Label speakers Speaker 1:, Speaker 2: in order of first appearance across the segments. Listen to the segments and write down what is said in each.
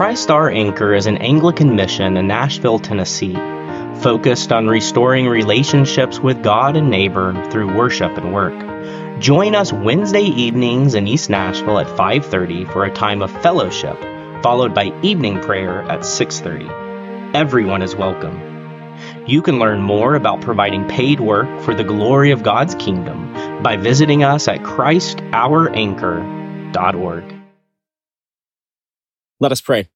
Speaker 1: Christ Our Anchor is an Anglican mission in Nashville, Tennessee, focused on restoring relationships with God and neighbor through worship and work. Join us Wednesday evenings in East Nashville at 5:30 for a time of fellowship, followed by evening prayer at 6:30. Everyone is welcome. You can learn more about providing paid work for the glory of God's kingdom by visiting us at christouranchor.org.
Speaker 2: Let us pray.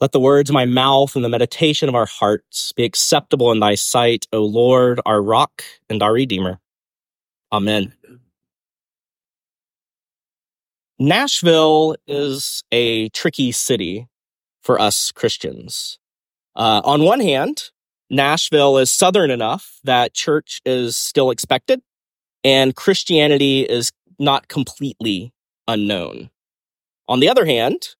Speaker 2: Let the words of my mouth and the meditation of our hearts be acceptable in thy sight, O Lord, our rock and our redeemer. Amen. Nashville is a tricky city for us Christians. Uh, on one hand, Nashville is southern enough that church is still expected and Christianity is not completely unknown. On the other hand,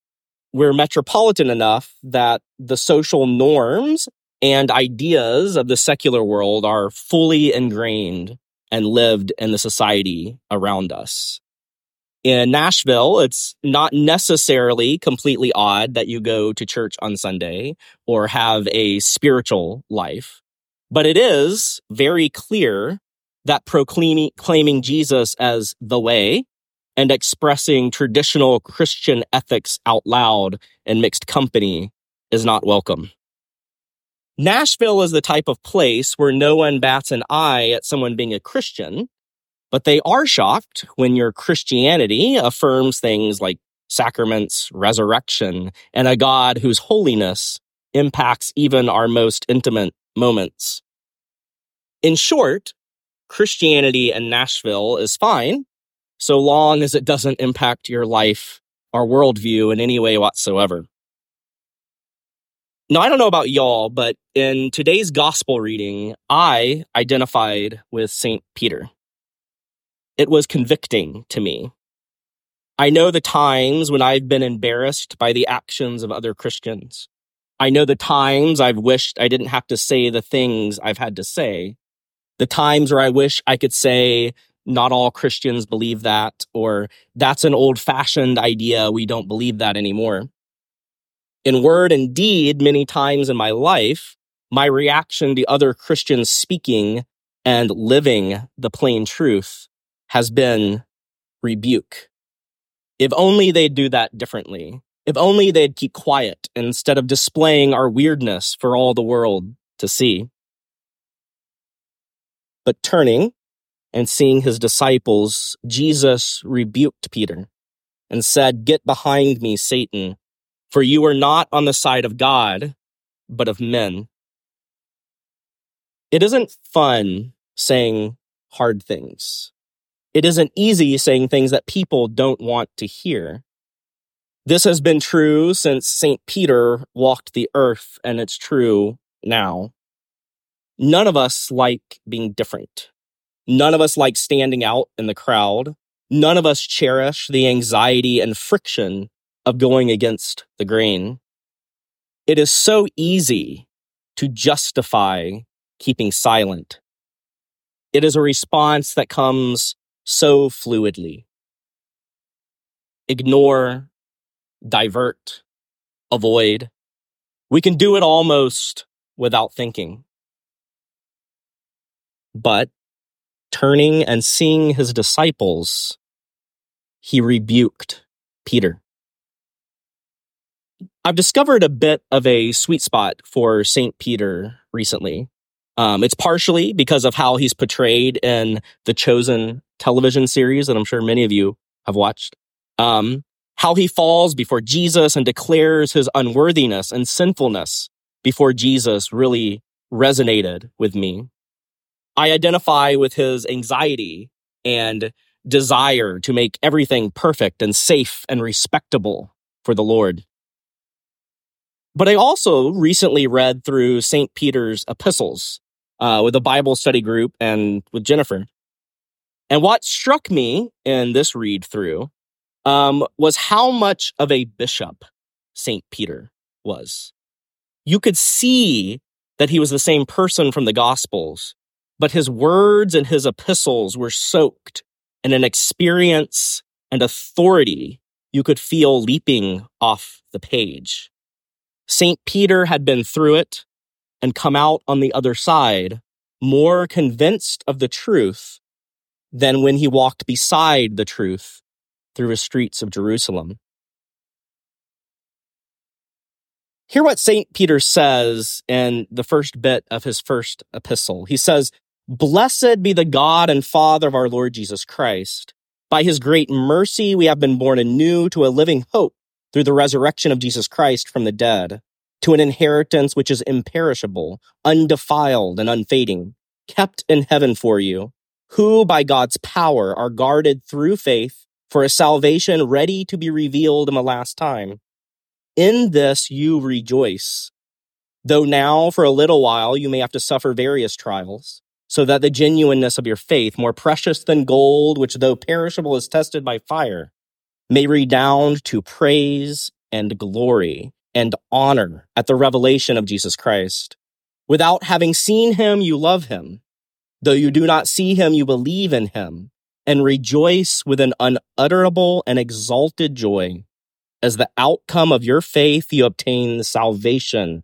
Speaker 2: we're metropolitan enough that the social norms and ideas of the secular world are fully ingrained and lived in the society around us. In Nashville, it's not necessarily completely odd that you go to church on Sunday or have a spiritual life, but it is very clear that proclaiming, Jesus as the way and expressing traditional Christian ethics out loud in mixed company is not welcome. Nashville is the type of place where no one bats an eye at someone being a Christian, but they are shocked when your Christianity affirms things like sacraments, resurrection, and a God whose holiness impacts even our most intimate moments. In short, Christianity in Nashville is fine so long as it doesn't impact your life or worldview in any way whatsoever. Now, I don't know about y'all, but in today's gospel reading, I identified with St. Peter. It was convicting to me. I know the times when I've been embarrassed by the actions of other Christians. I know the times I've wished I didn't have to say the things I've had to say. The times where I wish I could say, not all Christians believe that, or that's an old fashioned idea. We don't believe that anymore. In word and deed, many times in my life, my reaction to other Christians speaking and living the plain truth has been rebuke. If only they'd do that differently. If only they'd keep quiet instead of displaying our weirdness for all the world to see. But turning and seeing his disciples, Jesus rebuked Peter and said, Get behind me, Satan, for you are not on the side of God, but of men. It isn't fun saying hard things. It isn't easy saying things that people don't want to hear. This has been true since St. Peter walked the earth, and it's true now. None of us like being different. None of us like standing out in the crowd. None of us cherish the anxiety and friction of going against the grain. It is so easy to justify keeping silent. It is a response that comes so fluidly. Ignore, divert, avoid. We can do it almost without thinking. But turning and seeing his disciples, he rebuked Peter. I've discovered a bit of a sweet spot for St. Peter recently. Um, it's partially because of how he's portrayed in the Chosen television series that I'm sure many of you have watched. Um, how he falls before Jesus and declares his unworthiness and sinfulness before Jesus really resonated with me. I identify with his anxiety and desire to make everything perfect and safe and respectable for the Lord. But I also recently read through St. Peter's epistles uh, with a Bible study group and with Jennifer. And what struck me in this read through um, was how much of a bishop St. Peter was. You could see that he was the same person from the Gospels but his words and his epistles were soaked in an experience and authority you could feel leaping off the page. St. Peter had been through it and come out on the other side more convinced of the truth than when he walked beside the truth through the streets of Jerusalem. Hear what St. Peter says in the first bit of his first epistle. He says, Blessed be the God and Father of our Lord Jesus Christ. By his great mercy, we have been born anew to a living hope through the resurrection of Jesus Christ from the dead, to an inheritance which is imperishable, undefiled, and unfading, kept in heaven for you, who by God's power are guarded through faith for a salvation ready to be revealed in the last time. In this you rejoice, though now for a little while you may have to suffer various trials so that the genuineness of your faith, more precious than gold, which though perishable is tested by fire, may redound to praise and glory and honor at the revelation of Jesus Christ. Without having seen him, you love him. Though you do not see him, you believe in him and rejoice with an unutterable and exalted joy. As the outcome of your faith, you obtain the salvation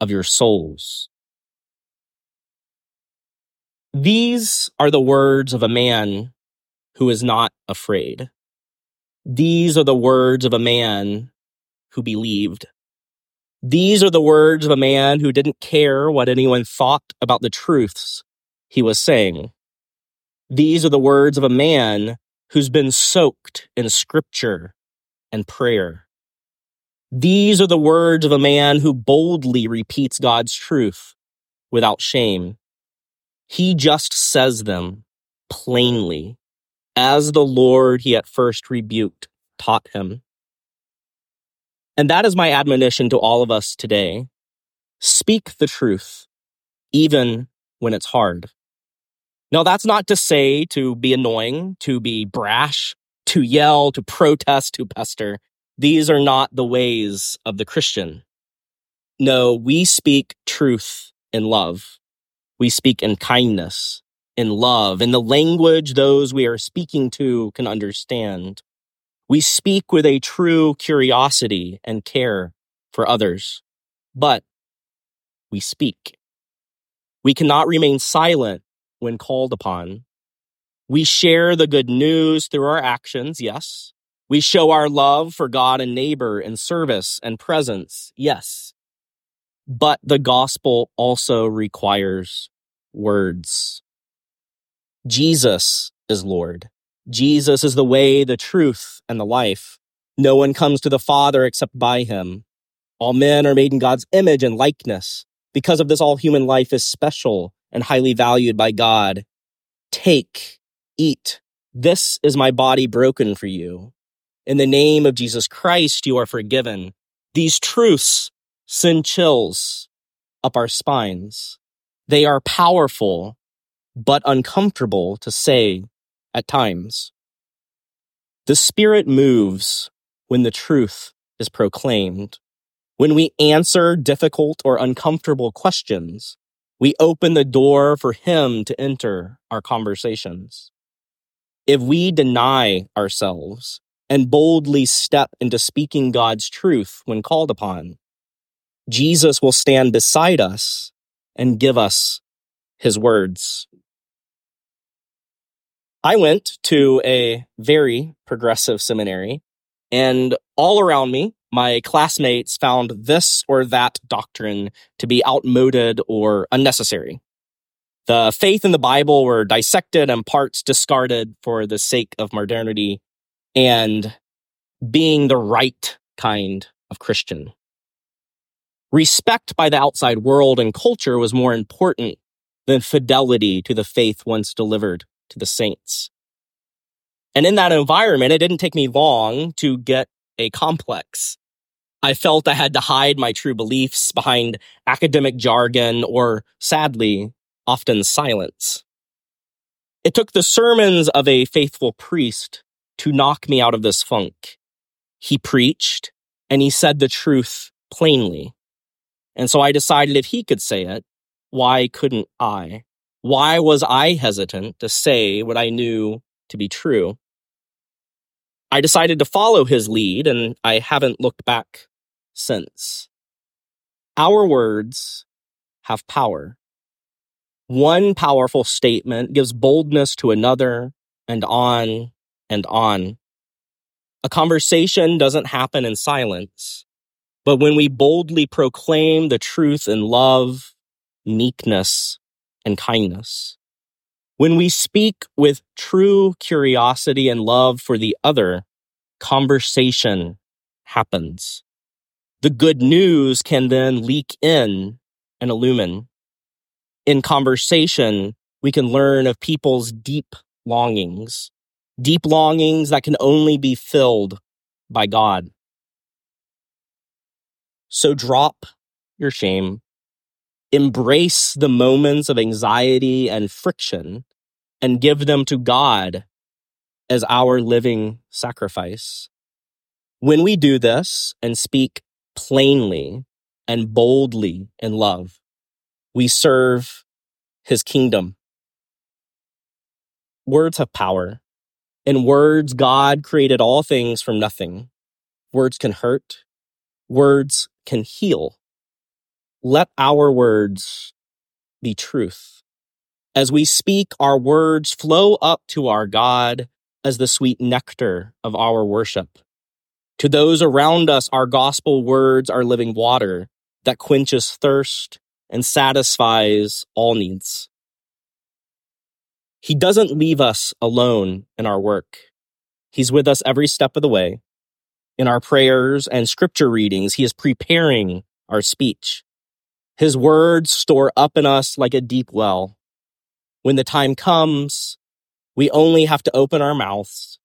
Speaker 2: of your souls. These are the words of a man who is not afraid. These are the words of a man who believed. These are the words of a man who didn't care what anyone thought about the truths he was saying. These are the words of a man who's been soaked in scripture and prayer. These are the words of a man who boldly repeats God's truth without shame. He just says them plainly, as the Lord he at first rebuked taught him. And that is my admonition to all of us today. Speak the truth, even when it's hard. Now, that's not to say to be annoying, to be brash, to yell, to protest, to pester. These are not the ways of the Christian. No, we speak truth in love. We speak in kindness, in love, in the language those we are speaking to can understand. We speak with a true curiosity and care for others, but we speak. We cannot remain silent when called upon. We share the good news through our actions, yes. We show our love for God and neighbor in service and presence, yes. But the gospel also requires words. Jesus is Lord. Jesus is the way, the truth, and the life. No one comes to the Father except by him. All men are made in God's image and likeness. Because of this, all human life is special and highly valued by God. Take, eat. This is my body broken for you. In the name of Jesus Christ, you are forgiven. These truths send chills up our spines. They are powerful, but uncomfortable to say at times. The Spirit moves when the truth is proclaimed. When we answer difficult or uncomfortable questions, we open the door for Him to enter our conversations. If we deny ourselves and boldly step into speaking God's truth when called upon, Jesus will stand beside us and give us his words. I went to a very progressive seminary, and all around me, my classmates found this or that doctrine to be outmoded or unnecessary. The faith in the Bible were dissected and parts discarded for the sake of modernity and being the right kind of Christian. Respect by the outside world and culture was more important than fidelity to the faith once delivered to the saints. And in that environment, it didn't take me long to get a complex. I felt I had to hide my true beliefs behind academic jargon or, sadly, often silence. It took the sermons of a faithful priest to knock me out of this funk. He preached and he said the truth plainly. And so I decided if he could say it, why couldn't I? Why was I hesitant to say what I knew to be true? I decided to follow his lead and I haven't looked back since. Our words have power. One powerful statement gives boldness to another and on and on. A conversation doesn't happen in silence, but when we boldly proclaim the truth in love, meekness, and kindness. When we speak with true curiosity and love for the other, conversation happens. The good news can then leak in and illumine. In conversation, we can learn of people's deep longings, deep longings that can only be filled by God. So drop your shame embrace the moments of anxiety and friction and give them to God as our living sacrifice. When we do this and speak plainly and boldly in love, we serve his kingdom. Words have power. In words, God created all things from nothing. Words can hurt. Words can heal let our words be truth. As we speak, our words flow up to our God as the sweet nectar of our worship. To those around us, our gospel words are living water that quenches thirst and satisfies all needs. He doesn't leave us alone in our work. He's with us every step of the way. In our prayers and scripture readings, He is preparing our speech. His words store up in us like a deep well. When the time comes, we only have to open our mouths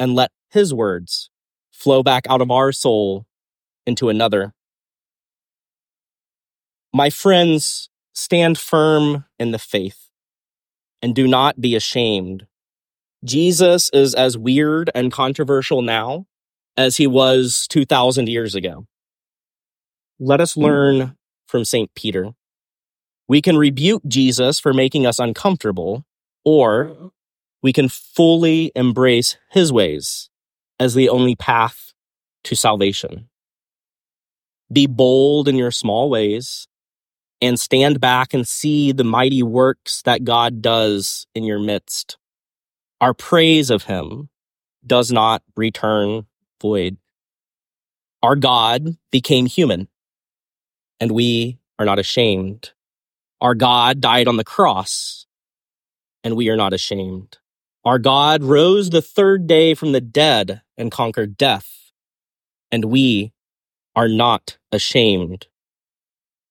Speaker 2: and let His words flow back out of our soul into another. My friends, stand firm in the faith and do not be ashamed. Jesus is as weird and controversial now as he was 2,000 years ago. Let us hmm. learn from St. Peter. We can rebuke Jesus for making us uncomfortable, or uh-huh. we can fully embrace his ways as the only path to salvation. Be bold in your small ways and stand back and see the mighty works that God does in your midst. Our praise of him does not return void. Our God became human and we are not ashamed. Our God died on the cross, and we are not ashamed. Our God rose the third day from the dead and conquered death, and we are not ashamed.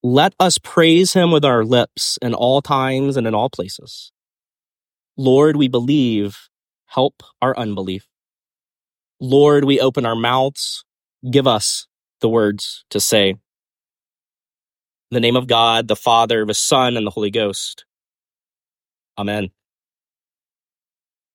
Speaker 2: Let us praise him with our lips in all times and in all places. Lord, we believe, help our unbelief. Lord, we open our mouths, give us the words to say. In the name of God, the Father, the Son, and the Holy Ghost. Amen.